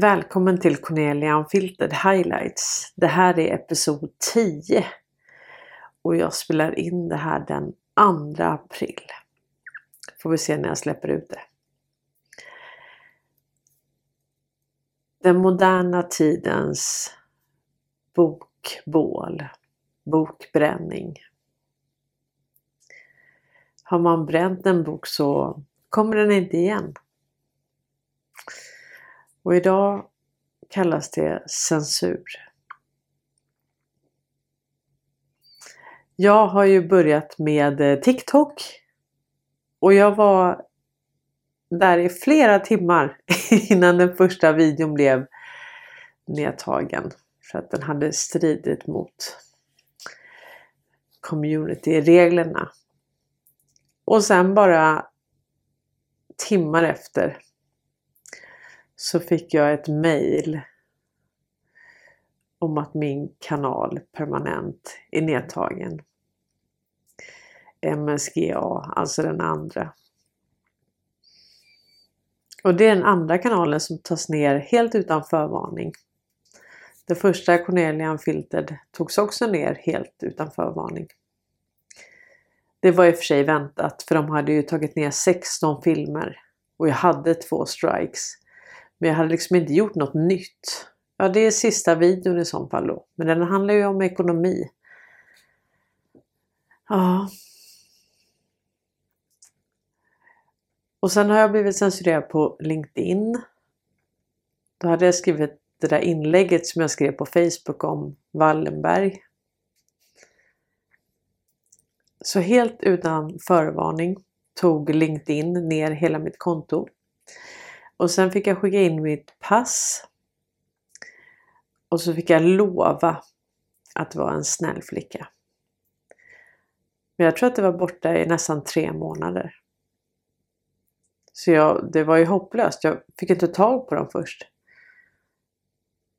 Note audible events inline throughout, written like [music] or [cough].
Välkommen till Cornelia Unfiltered Highlights. Det här är episod 10 och jag spelar in det här den 2 april. Får vi se när jag släpper ut det. Den moderna tidens bokbål, bokbränning. Har man bränt en bok så kommer den inte igen. Och idag kallas det censur. Jag har ju börjat med eh, TikTok och jag var där i flera timmar [laughs] innan den första videon blev nedtagen för att den hade stridit mot community-reglerna. Och sen bara timmar efter så fick jag ett mail om att min kanal permanent är nedtagen. MSGA, alltså den andra. Och det är den andra kanalen som tas ner helt utan förvarning. Den första Cornelia Unfiltered togs också ner helt utan förvarning. Det var i och för sig väntat för de hade ju tagit ner 16 filmer och jag hade två strikes. Men jag hade liksom inte gjort något nytt. Ja, det är sista videon i så fall då. Men den handlar ju om ekonomi. Ja. Och sen har jag blivit censurerad på LinkedIn. Då hade jag skrivit det där inlägget som jag skrev på Facebook om Wallenberg. Så helt utan förvarning tog LinkedIn ner hela mitt konto. Och sen fick jag skicka in mitt pass. Och så fick jag lova att vara en snäll flicka. Men jag tror att det var borta i nästan tre månader. Så jag, det var ju hopplöst. Jag fick inte tag på dem först.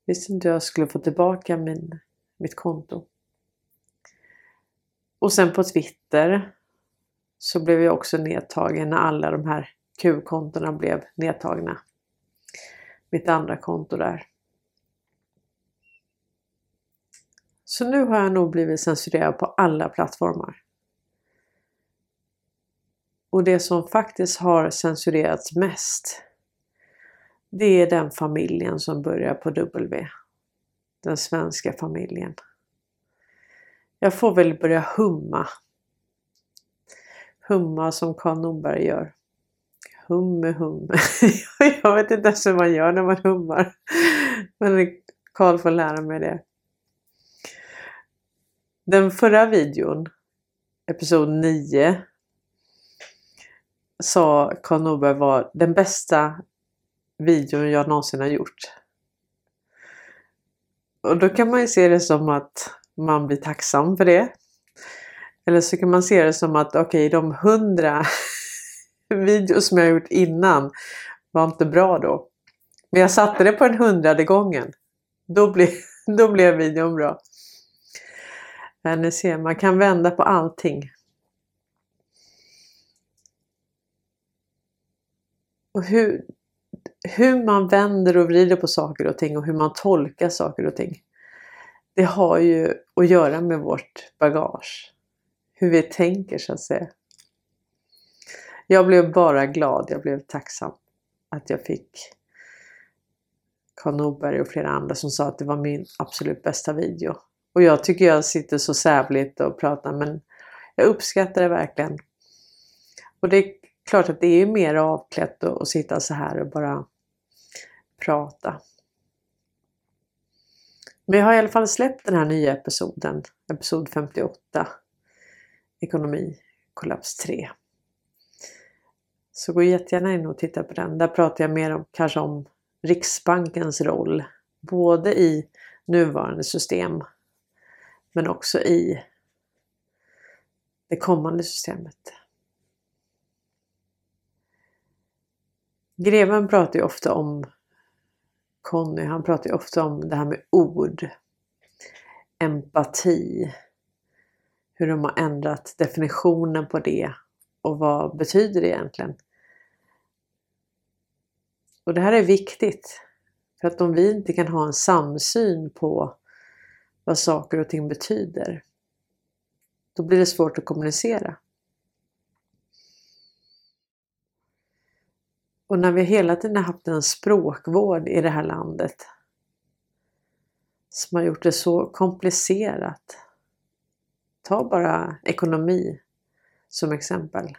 Visste inte jag skulle få tillbaka min, mitt konto. Och sen på Twitter så blev jag också nedtagen när alla de här Q-kontona blev nedtagna. Mitt andra konto där. Så nu har jag nog blivit censurerad på alla plattformar. Och det som faktiskt har censurerats mest det är den familjen som börjar på W. Den svenska familjen. Jag får väl börja humma. Humma som Karl Norberg gör. Humme humme. [laughs] jag vet inte ens hur man gör när man hummar. Men Karl får lära mig det. Den förra videon, episod 9, sa Karl Norberg var den bästa videon jag någonsin har gjort. Och då kan man ju se det som att man blir tacksam för det. Eller så kan man se det som att okej, okay, de hundra [laughs] videos som jag gjort innan var inte bra då. Men jag satte det på den hundrade gången. Då blev, [laughs] då blev videon bra. Men ni ser, man kan vända på allting. Och hur, hur man vänder och vrider på saker och ting och hur man tolkar saker och ting. Det har ju att göra med vårt bagage. Hur vi tänker så att säga. Jag blev bara glad, jag blev tacksam att jag fick Karl Norberg och flera andra som sa att det var min absolut bästa video. Och jag tycker jag sitter så sävligt och pratar men jag uppskattar det verkligen. Och det är klart att det är mer avklätt att sitta så här och bara prata. Men jag har i alla fall släppt den här nya episoden, episod 58, Ekonomi kollaps 3. Så gå jättegärna in och titta på den. Där pratar jag mer om kanske om Riksbankens roll, både i nuvarande system men också i det kommande systemet. Greven pratar ju ofta om Conny, han pratar ju ofta om det här med ord. Empati. Hur de har ändrat definitionen på det och vad betyder det egentligen? Och det här är viktigt. För att om vi inte kan ha en samsyn på vad saker och ting betyder, då blir det svårt att kommunicera. Och när vi hela tiden haft en språkvård i det här landet som har gjort det så komplicerat. Ta bara ekonomi som exempel.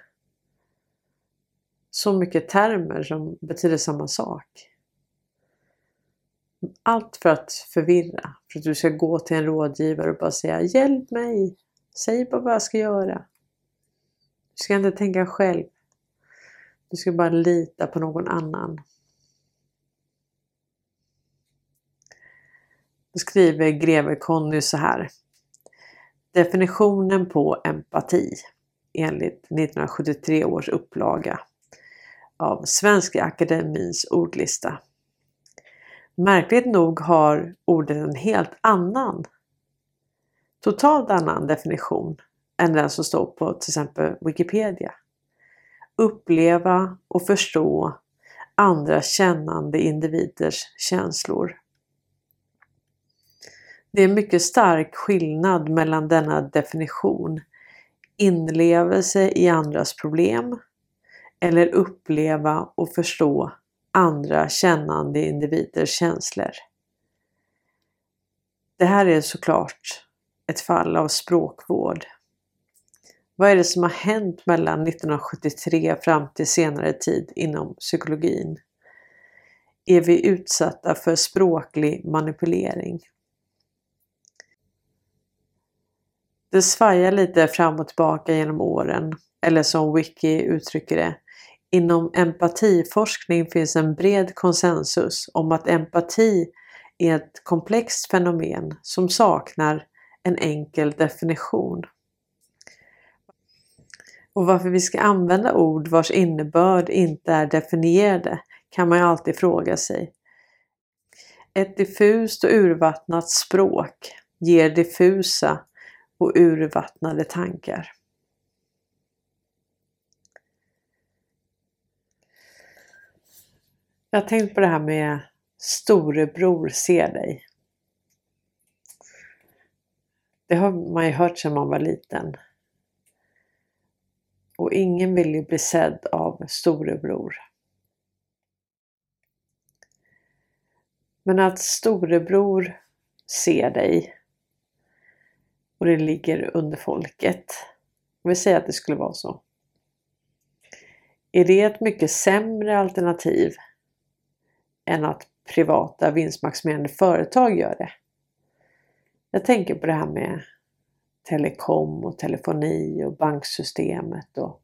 Så mycket termer som betyder samma sak. Allt för att förvirra, för att du ska gå till en rådgivare och bara säga Hjälp mig! Säg bara vad jag ska göra. Du ska inte tänka själv. Du ska bara lita på någon annan. Då skriver greve Conny så här. Definitionen på empati enligt 1973 års upplaga av Svenska Akademins ordlista. Märkligt nog har ordet en helt annan, totalt annan definition än den som står på till exempel Wikipedia. Uppleva och förstå andra kännande individers känslor. Det är mycket stark skillnad mellan denna definition, inlevelse i andras problem eller uppleva och förstå andra kännande individers känslor. Det här är såklart ett fall av språkvård. Vad är det som har hänt mellan 1973 fram till senare tid inom psykologin? Är vi utsatta för språklig manipulering? Det svajar lite fram och tillbaka genom åren, eller som Wiki uttrycker det, inom empatiforskning finns en bred konsensus om att empati är ett komplext fenomen som saknar en enkel definition. Och varför vi ska använda ord vars innebörd inte är definierade kan man ju alltid fråga sig. Ett diffust och urvattnat språk ger diffusa och urvattnade tankar. Jag har tänkt på det här med storebror ser dig. Det har man ju hört sedan man var liten. Och ingen vill ju bli sedd av storebror. Men att storebror ser dig och det ligger under folket. Om vi säger att det skulle vara så. Är det ett mycket sämre alternativ än att privata vinstmaximerande företag gör det? Jag tänker på det här med telekom och telefoni och banksystemet och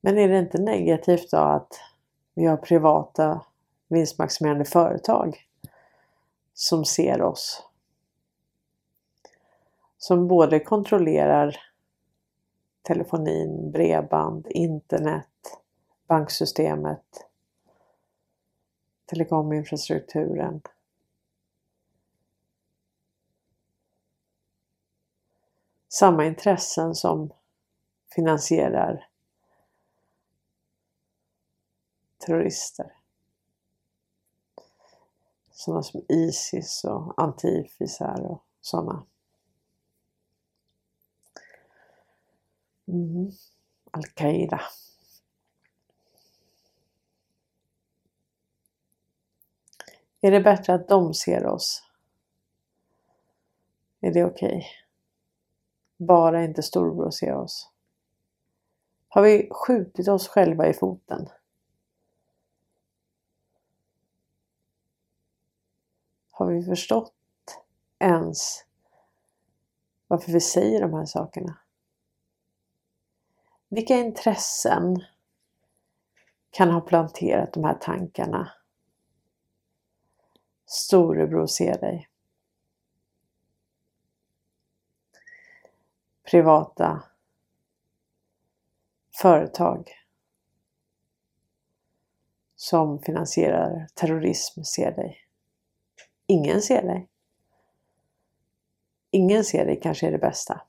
Men är det inte negativt då att vi har privata vinstmaximerande företag som ser oss. Som både kontrollerar telefonin, bredband, internet, banksystemet, telekominfrastrukturen. Samma intressen som finansierar terrorister sådana som Isis och antifisar och sådana. Mm. Al-Qaida. Är det bättre att de ser oss? Är det okej? Okay? Bara inte storbror ser oss. Har vi skjutit oss själva i foten? Har vi förstått ens varför vi säger de här sakerna? Vilka intressen kan ha planterat de här tankarna? Storebror ser dig. Privata företag som finansierar terrorism ser dig. Ingen ser dig. Ingen ser dig kanske är det bästa.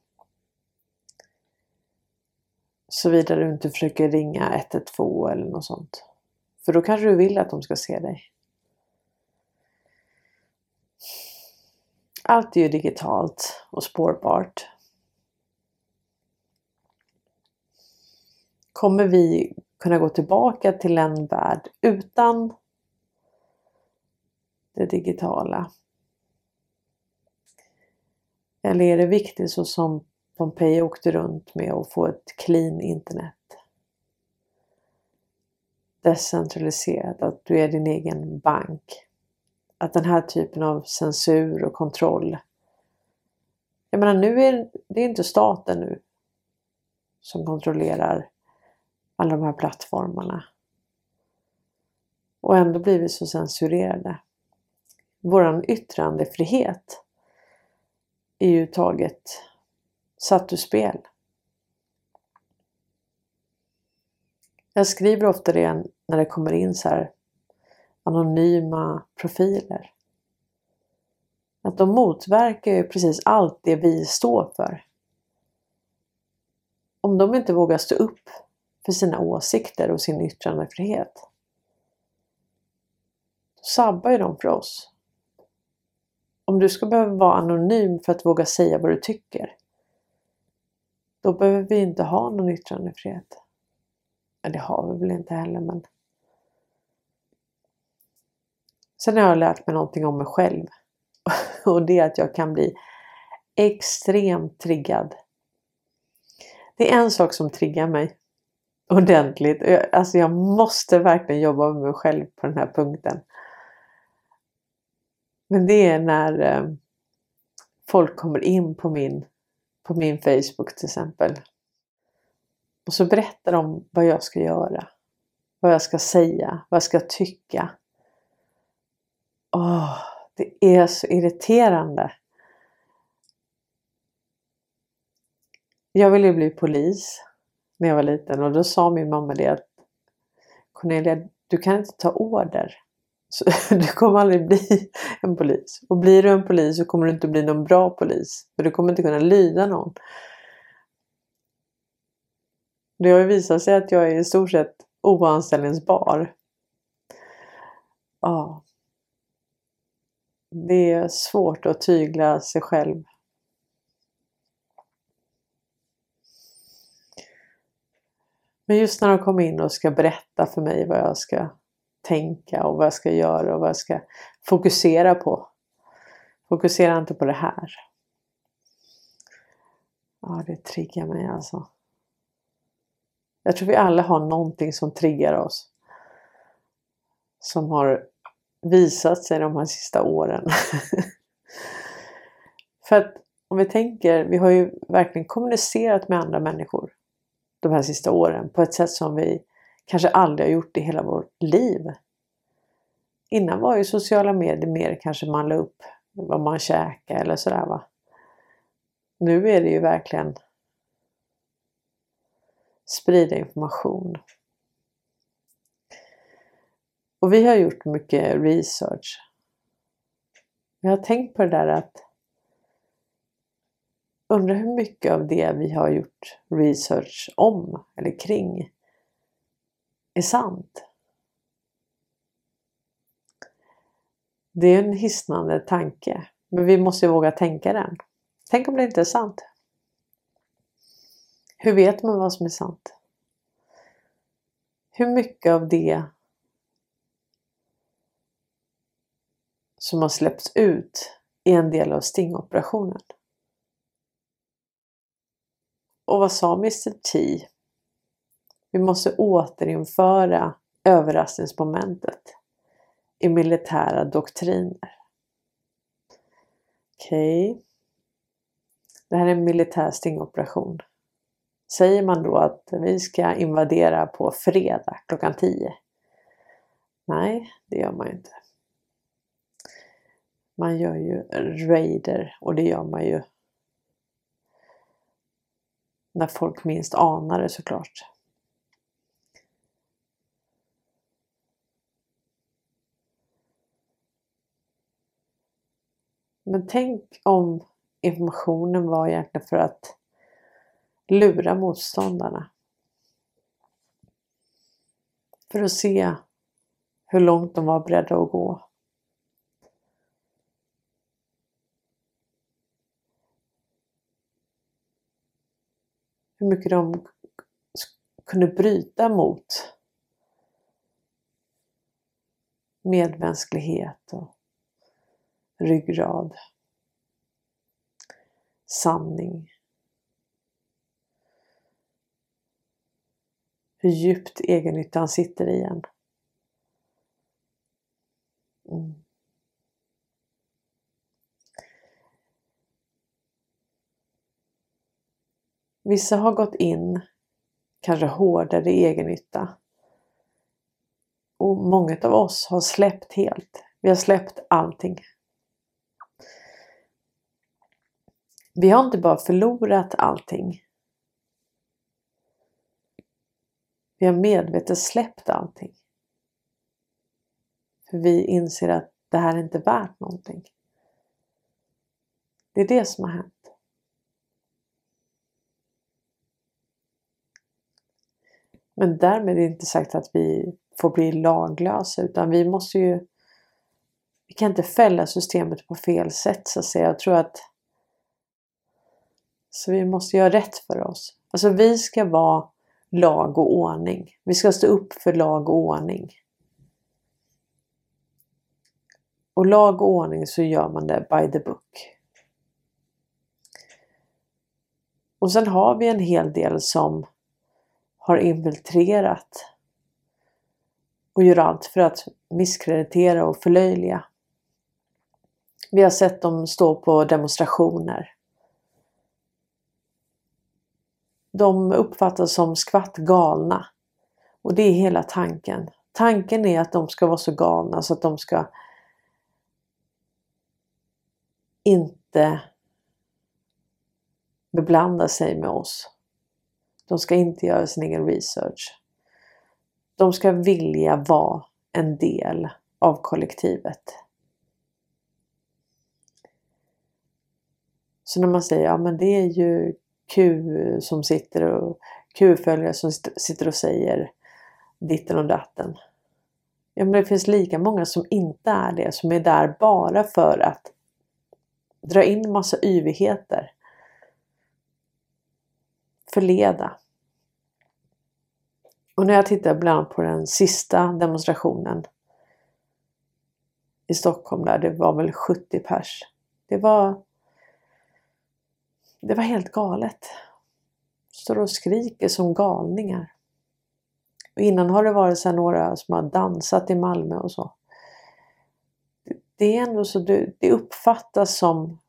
Såvida du inte försöker ringa 112 eller något sånt. För då kanske du vill att de ska se dig. Allt är ju digitalt och spårbart. Kommer vi kunna gå tillbaka till en värld utan det digitala? Eller är det viktigt så som Pompeji åkte runt med att få ett clean internet? Decentraliserat, att du är din egen bank. Att den här typen av censur och kontroll. Jag menar nu är det inte staten nu som kontrollerar alla de här plattformarna. Och ändå blir vi så censurerade. Våran yttrandefrihet är ju taget satt ur spel. Jag skriver ofta det när det kommer in så här anonyma profiler. Att de motverkar ju precis allt det vi står för. Om de inte vågar stå upp för sina åsikter och sin yttrandefrihet. Då sabbar ju de för oss. Om du ska behöva vara anonym för att våga säga vad du tycker. Då behöver vi inte ha någon yttrandefrihet. Ja, det har vi väl inte heller men Sen har jag lärt mig någonting om mig själv. [laughs] Och det är att jag kan bli extremt triggad. Det är en sak som triggar mig ordentligt. Alltså jag måste verkligen jobba med mig själv på den här punkten. Men det är när eh, folk kommer in på min, på min Facebook till exempel. Och så berättar de vad jag ska göra. Vad jag ska säga, vad jag ska tycka. Åh, det är så irriterande. Jag ville bli polis när jag var liten och då sa min mamma det att Cornelia, du kan inte ta order. Så, [laughs] du kommer aldrig bli en polis. Och blir du en polis så kommer du inte bli någon bra polis. För du kommer inte kunna lyda någon. Det har ju visat sig att jag är i stort sett oanställningsbar. Ja. Det är svårt att tygla sig själv. Men just när de kommer in och ska berätta för mig vad jag ska tänka och vad jag ska göra och vad jag ska fokusera på. Fokusera inte på det här. Ja, det triggar mig alltså. Jag tror vi alla har någonting som triggar oss. Som har visat sig de här sista åren. [laughs] För att om vi tänker, vi har ju verkligen kommunicerat med andra människor de här sista åren på ett sätt som vi kanske aldrig har gjort i hela vårt liv. Innan var ju sociala medier mer kanske man la upp vad man käkade eller sådär va. Nu är det ju verkligen sprida information. Och vi har gjort mycket research. Jag har tänkt på det där att undrar hur mycket av det vi har gjort research om eller kring är sant. Det är en hisnande tanke, men vi måste våga tänka den. Tänk om det inte är sant? Hur vet man vad som är sant? Hur mycket av det som har släppts ut i en del av stingoperationen? Och vad sa Mr T? Vi måste återinföra överraskningsmomentet i militära doktriner. Okej. Okay. Det här är en militär stingoperation. Säger man då att vi ska invadera på fredag klockan 10? Nej, det gör man inte. Man gör ju raider och det gör man ju när folk minst anar det såklart. Men tänk om informationen var egentligen för att lura motståndarna. För att se Hur långt de var beredda att gå. Hur mycket de kunde bryta mot medmänsklighet och ryggrad, sanning. Hur djupt egennyttan sitter i en. Mm. Vissa har gått in kanske hårdare i egennytta. Och många av oss har släppt helt. Vi har släppt allting. Vi har inte bara förlorat allting. Vi har medvetet släppt allting. För vi inser att det här är inte värt någonting. Det är det som har hänt. Men därmed är det inte sagt att vi får bli laglösa utan vi måste ju vi kan inte fälla systemet på fel sätt så att säga. Jag tror att så vi måste göra rätt för oss. Alltså vi ska vara lag och ordning. Vi ska stå upp för lag och ordning. Och lag och ordning så gör man det by the book. Och sen har vi en hel del som har infiltrerat och gör allt för att misskreditera och förlöjliga. Vi har sett dem stå på demonstrationer. De uppfattas som skvatt galna. Och det är hela tanken. Tanken är att de ska vara så galna så att de ska inte beblanda sig med oss. De ska inte göra sin egen research. De ska vilja vara en del av kollektivet. Så när man säger ja men det är ju Q som sitter och Q-följare som sitter och säger ditten och datten. Ja men det finns lika många som inte är det, som är där bara för att dra in massa yvigheter förleda. Och när jag tittar bland annat på den sista demonstrationen i Stockholm där, det var väl 70 pers. Det var det var helt galet. Står och skriker som galningar. Och innan har det varit så några som har dansat i Malmö och så. Det är ändå så, det uppfattas som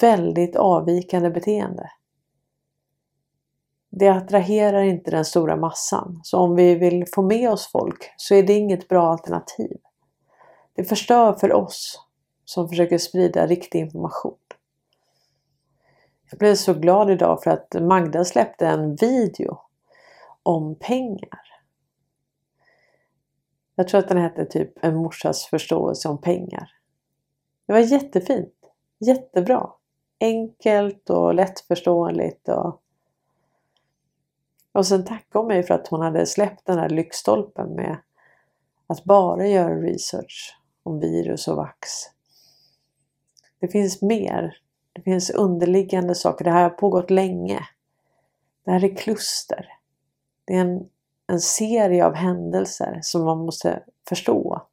väldigt avvikande beteende det attraherar inte den stora massan. Så om vi vill få med oss folk så är det inget bra alternativ. Det förstör för oss som försöker sprida riktig information. Jag blev så glad idag för att Magda släppte en video om pengar. Jag tror att den hette typ En morsas förståelse om pengar. Det var jättefint. Jättebra. Enkelt och lättförståeligt och och sen tackade hon mig för att hon hade släppt den här lyktstolpen med att bara göra research om virus och vax. Det finns mer. Det finns underliggande saker. Det här har pågått länge. Det här är kluster. Det är en, en serie av händelser som man måste förstå.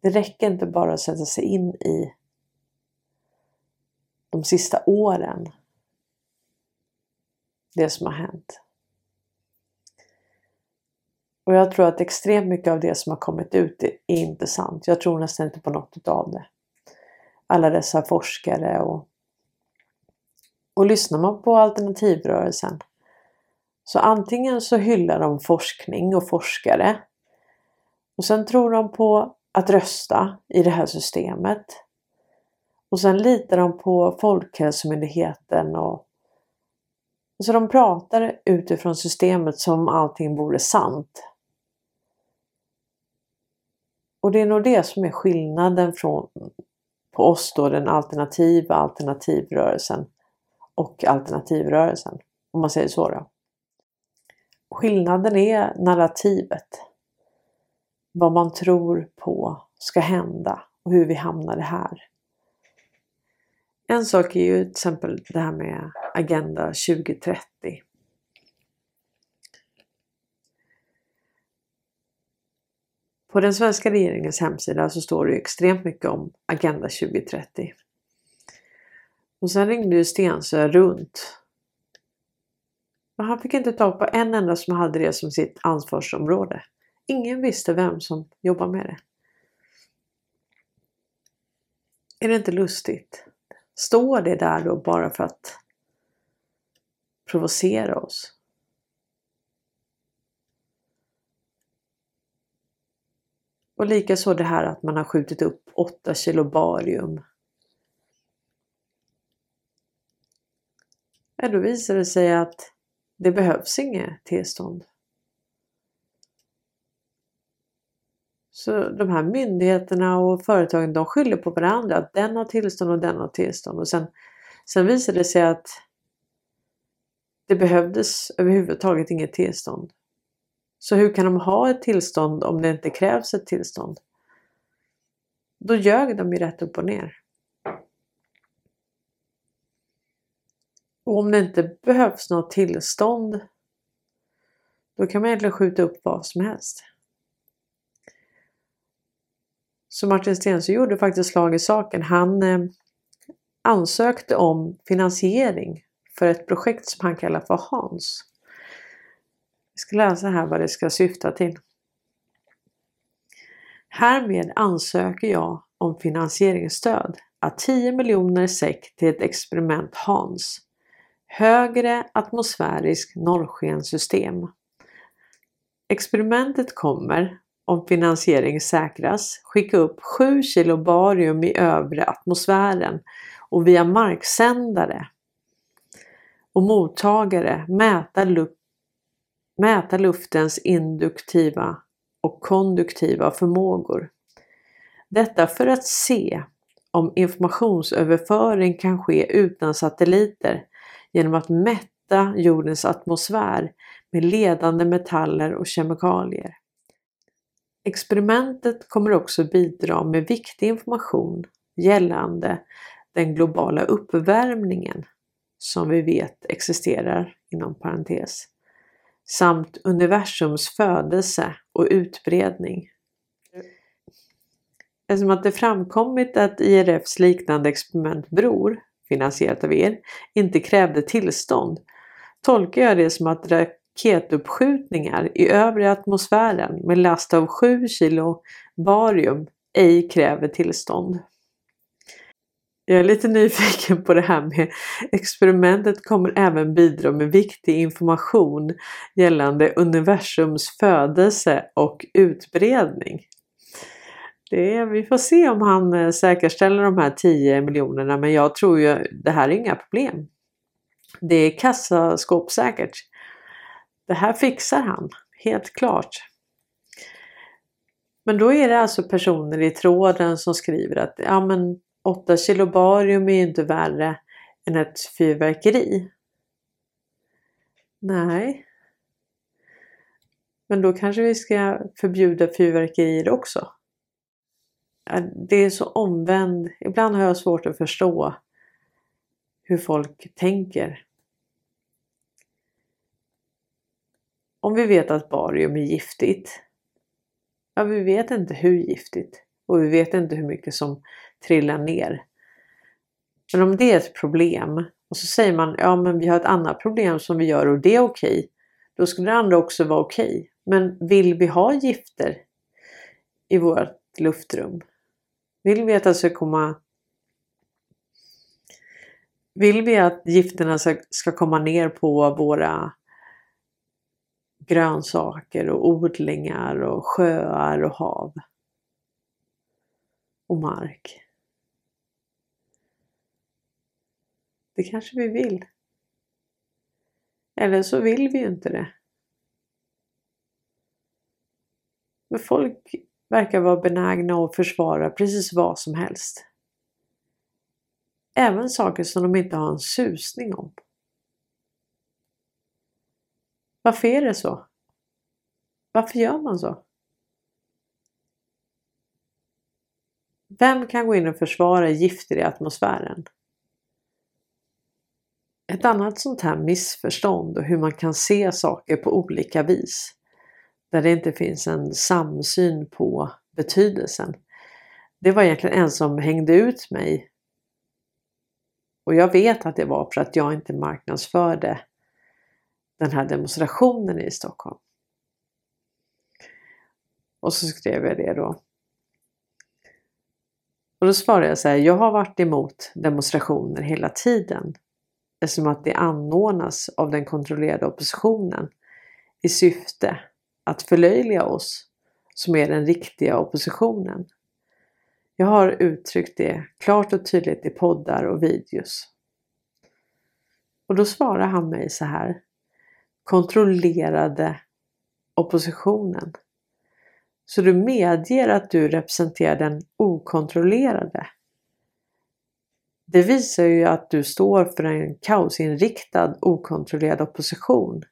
Det räcker inte bara att sätta sig in i de sista åren det som har hänt. Och jag tror att extremt mycket av det som har kommit ut är inte sant. Jag tror nästan inte på något av det. Alla dessa forskare och, och lyssnar man på alternativrörelsen så antingen så hyllar de forskning och forskare och sen tror de på att rösta i det här systemet. Och sen litar de på Folkhälsomyndigheten och så de pratar utifrån systemet som allting vore sant. Och det är nog det som är skillnaden från på oss då, den alternativa alternativrörelsen och alternativrörelsen. Om man säger så då. Skillnaden är narrativet. vad man tror på ska hända och hur vi hamnade här. En sak är ju till exempel det här med Agenda 2030. På den svenska regeringens hemsida så står det extremt mycket om Agenda 2030. Och sen ringde ju Stensö runt. Men han fick inte tag på en enda som hade det som sitt ansvarsområde. Ingen visste vem som jobbar med det. Är det inte lustigt? Står det där då bara för att provocera oss? Och likaså det här att man har skjutit upp 8 kilo barium. Ja, då visar det sig att det behövs inget tillstånd. Så de här myndigheterna och företagen de skyller på varandra att den har tillstånd och den har tillstånd och sen, sen visar det sig att det behövdes överhuvudtaget inget tillstånd. Så hur kan de ha ett tillstånd om det inte krävs ett tillstånd? Då ljög de ju rätt upp och ner. Och om det inte behövs något tillstånd då kan man egentligen skjuta upp vad som helst. Så Martin Stensö gjorde faktiskt slag i saken. Han eh, ansökte om finansiering för ett projekt som han kallar för Hans. Vi ska läsa här vad det ska syfta till. Härmed ansöker jag om finansieringsstöd att 10 miljoner SEK till ett experiment Hans. Högre atmosfärisk norrskensystem. Experimentet kommer, om finansiering säkras, skicka upp 7 kilo barium i övre atmosfären och via marksändare och mottagare mäta, luft, mäta luftens induktiva och konduktiva förmågor. Detta för att se om informationsöverföring kan ske utan satelliter genom att mätta jordens atmosfär med ledande metaller och kemikalier. Experimentet kommer också bidra med viktig information gällande den globala uppvärmningen som vi vet existerar inom parentes samt universums födelse och utbredning. Eftersom att det framkommit att IRFs liknande experiment Bror, finansierat av er, inte krävde tillstånd tolkar jag det som att raketuppskjutningar i övre atmosfären med last av 7 kilo barium ej kräver tillstånd. Jag är lite nyfiken på det här med experimentet kommer även bidra med viktig information gällande universums födelse och utbredning. Det, vi får se om han eh, säkerställer de här 10 miljonerna men jag tror ju det här är inga problem. Det är kassaskåpssäkert. Det här fixar han, helt klart. Men då är det alltså personer i tråden som skriver att ja, men 8 kilo barium är ju inte värre än ett fyrverkeri. Nej. Men då kanske vi ska förbjuda fyrverkerier också. Det är så omvänd. Ibland har jag svårt att förstå hur folk tänker. Om vi vet att barium är giftigt. Ja, vi vet inte hur giftigt och vi vet inte hur mycket som trillar ner. Men om det är ett problem och så säger man ja men vi har ett annat problem som vi gör och det är okej. Okay, då skulle det andra också vara okej. Okay. Men vill vi ha gifter i vårt luftrum? Vill vi att det ska komma vill vi att gifterna ska komma ner på våra grönsaker och odlingar och sjöar och hav och mark? Det kanske vi vill. Eller så vill vi ju inte det. Men folk verkar vara benägna att försvara precis vad som helst. Även saker som de inte har en susning om. Varför är det så? Varför gör man så? Vem kan gå in och försvara gifter i atmosfären? Ett annat sånt här missförstånd och hur man kan se saker på olika vis. Där det inte finns en samsyn på betydelsen. Det var egentligen en som hängde ut mig. Och jag vet att det var för att jag inte marknadsförde den här demonstrationen i Stockholm. Och så skrev jag det då. Och då svarade jag så här, jag har varit emot demonstrationer hela tiden eftersom att det anordnas av den kontrollerade oppositionen i syfte att förlöjliga oss som är den riktiga oppositionen. Jag har uttryckt det klart och tydligt i poddar och videos. Och då svarar han mig så här. Kontrollerade oppositionen. Så du medger att du representerar den okontrollerade. Det visar ju att du står för en kaosinriktad okontrollerad opposition.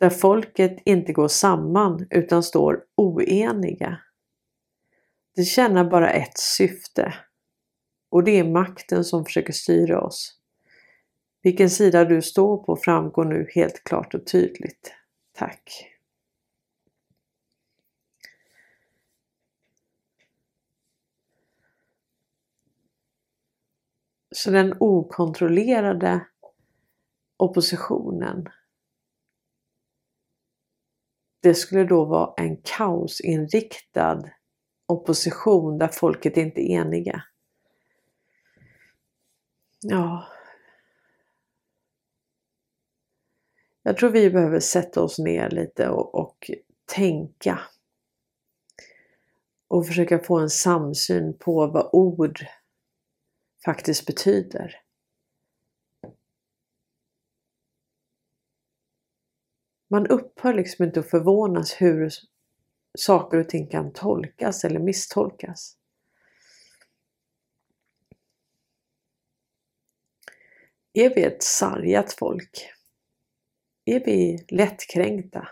Där folket inte går samman utan står oeniga. Det tjänar bara ett syfte och det är makten som försöker styra oss. Vilken sida du står på framgår nu helt klart och tydligt. Tack! Så den okontrollerade oppositionen det skulle då vara en kaosinriktad opposition där folket inte är eniga. Ja. Jag tror vi behöver sätta oss ner lite och, och tänka. Och försöka få en samsyn på vad ord faktiskt betyder. Man upphör liksom inte att förvånas hur saker och ting kan tolkas eller misstolkas. Är vi ett sargat folk? Är vi lättkränkta?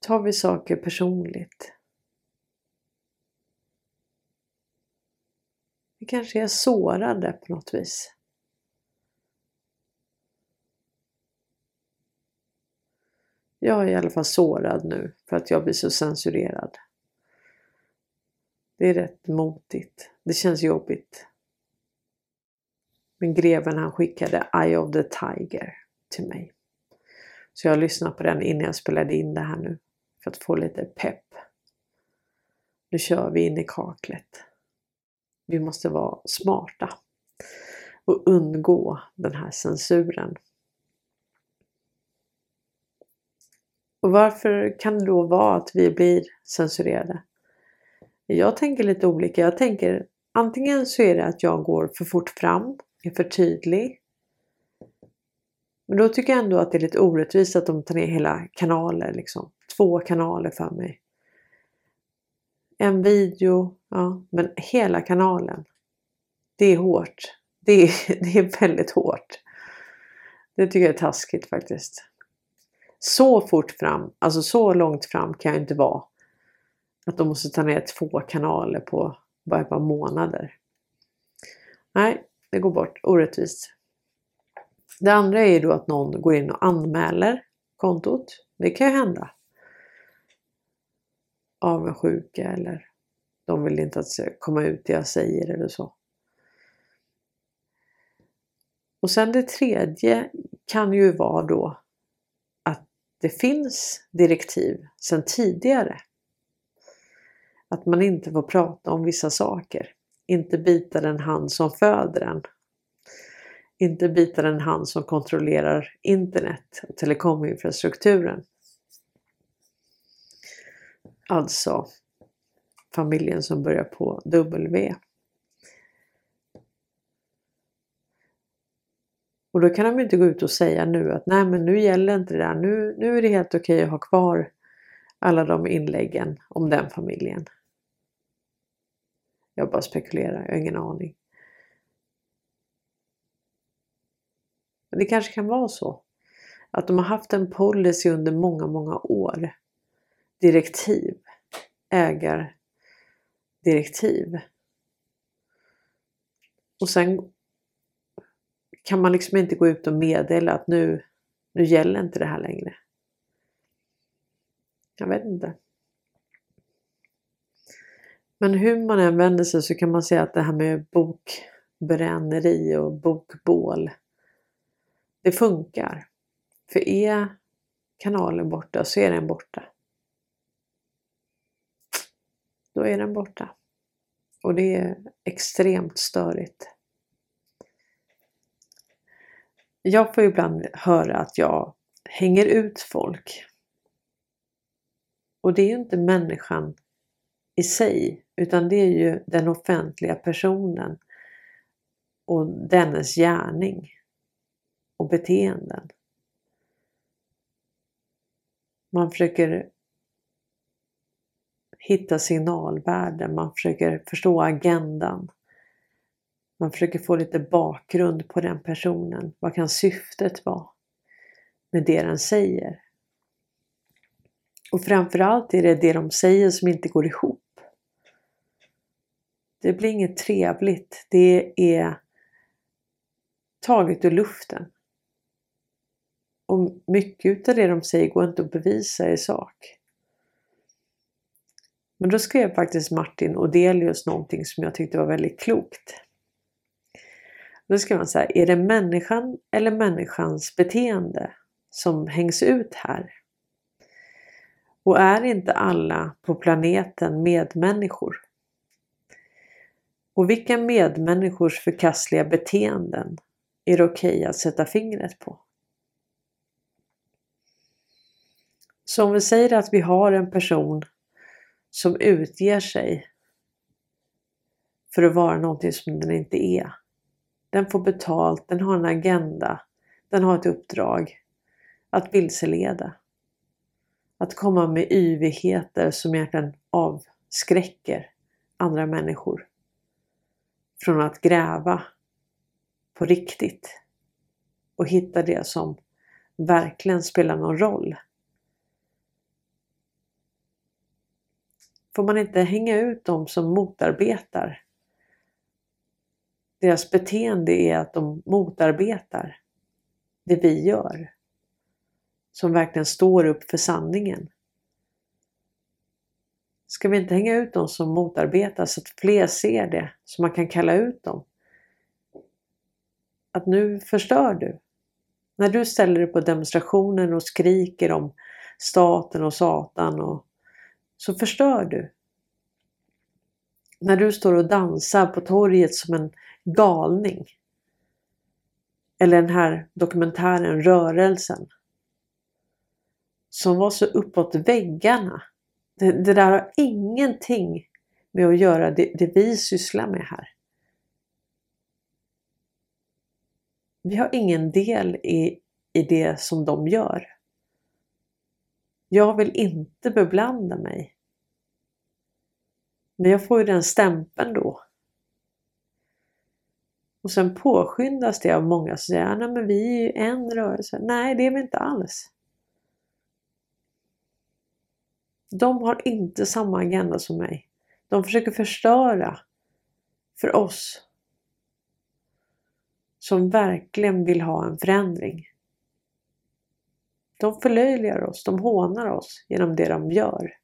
Tar vi saker personligt? Vi kanske är sårade på något vis. Jag är i alla fall sårad nu för att jag blir så censurerad. Det är rätt motigt. Det känns jobbigt. Men greven han skickade Eye of the Tiger till mig. Så jag lyssnar på den innan jag spelade in det här nu. För att få lite pepp. Nu kör vi in i kaklet. Vi måste vara smarta och undgå den här censuren. Och varför kan det då vara att vi blir censurerade? Jag tänker lite olika. Jag tänker antingen så är det att jag går för fort fram, är för tydlig. Men då tycker jag ändå att det är lite orättvist att de tar ner hela kanaler, liksom. Två kanaler för mig. En video, ja, men hela kanalen. Det är hårt. Det är, [laughs] det är väldigt hårt. Det tycker jag är taskigt faktiskt. Så fort fram, alltså så långt fram kan jag inte vara. Att de måste ta ner två kanaler på bara ett par månader. Nej, det går bort. Orättvist. Det andra är ju då att någon går in och anmäler kontot. Det kan ju hända. Avundsjuka eller de vill inte att det ska komma ut det jag säger eller så. Och sen det tredje kan ju vara då att det finns direktiv sedan tidigare. Att man inte får prata om vissa saker. Inte bita den hand som föder en. Inte bita den hand som kontrollerar internet och telekominfrastrukturen. Alltså familjen som börjar på W. Och då kan de inte gå ut och säga nu att nej men nu gäller inte det där. Nu, nu är det helt okej okay att ha kvar alla de inläggen om den familjen. Jag bara spekulerar, jag har ingen aning. Det kanske kan vara så att de har haft en policy under många, många år. Direktiv, Ägardirektiv. Och sen kan man liksom inte gå ut och meddela att nu, nu gäller inte det här längre. Jag vet inte. Men hur man än vänder sig så kan man säga att det här med bokbränneri och bokbål, det funkar. För är kanalen borta så är den borta. Då är den borta. Och det är extremt störigt. Jag får ibland höra att jag hänger ut folk. Och det är ju inte människan i sig utan det är ju den offentliga personen och dennes gärning och beteenden. Man försöker hitta signalvärden, man försöker förstå agendan. Man försöker få lite bakgrund på den personen. Vad kan syftet vara med det den säger? Och framförallt är det det de säger som inte går ihop. Det blir inget trevligt. Det är taget ur luften. Och mycket av det de säger går inte att bevisa i sak. Men då skrev faktiskt Martin Odelius någonting som jag tyckte var väldigt klokt. Då skrev han så här, är det människan eller människans beteende som hängs ut här? Och är inte alla på planeten medmänniskor? Och vilka medmänniskors förkastliga beteenden är det okej okay att sätta fingret på? Så om vi säger att vi har en person som utger sig för att vara någonting som den inte är. Den får betalt, den har en agenda, den har ett uppdrag att vilseleda. Att komma med yvigheter som egentligen avskräcker andra människor från att gräva på riktigt och hitta det som verkligen spelar någon roll. Får man inte hänga ut dem som motarbetar? Deras beteende är att de motarbetar det vi gör. Som verkligen står upp för sanningen. Ska vi inte hänga ut dem som motarbetar så att fler ser det, så man kan kalla ut dem? Att nu förstör du. När du ställer dig på demonstrationen och skriker om staten och Satan och så förstör du. När du står och dansar på torget som en galning. Eller den här dokumentären Rörelsen. Som var så uppåt väggarna. Det, det där har ingenting med att göra det, det vi sysslar med här. Vi har ingen del i, i det som de gör. Jag vill inte beblanda mig. Men jag får ju den stämpeln då. Och sen påskyndas det av många som säger nej men vi är ju en rörelse. Nej, det är vi inte alls. De har inte samma agenda som mig. De försöker förstöra för oss som verkligen vill ha en förändring. De förlöjligar oss, de hånar oss genom det de gör.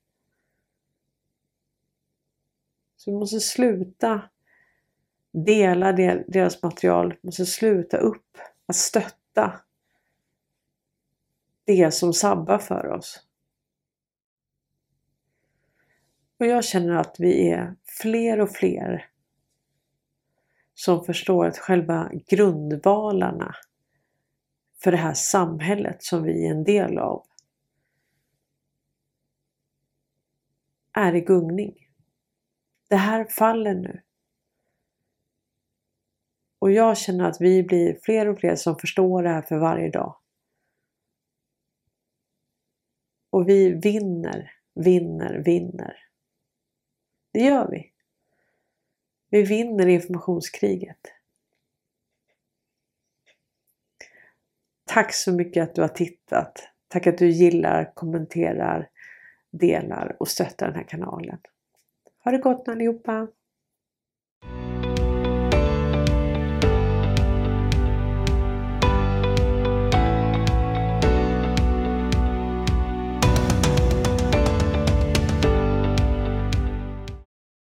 Så vi måste sluta dela deras material, vi måste sluta upp att stötta det som sabbar för oss. Och jag känner att vi är fler och fler som förstår att själva grundvalarna för det här samhället som vi är en del av är i gungning. Det här faller nu. Och jag känner att vi blir fler och fler som förstår det här för varje dag. Och vi vinner, vinner, vinner. Det gör vi. Vi vinner informationskriget. Tack så mycket att du har tittat. Tack att du gillar, kommenterar, delar och stöttar den här kanalen. Ha det gott allihopa!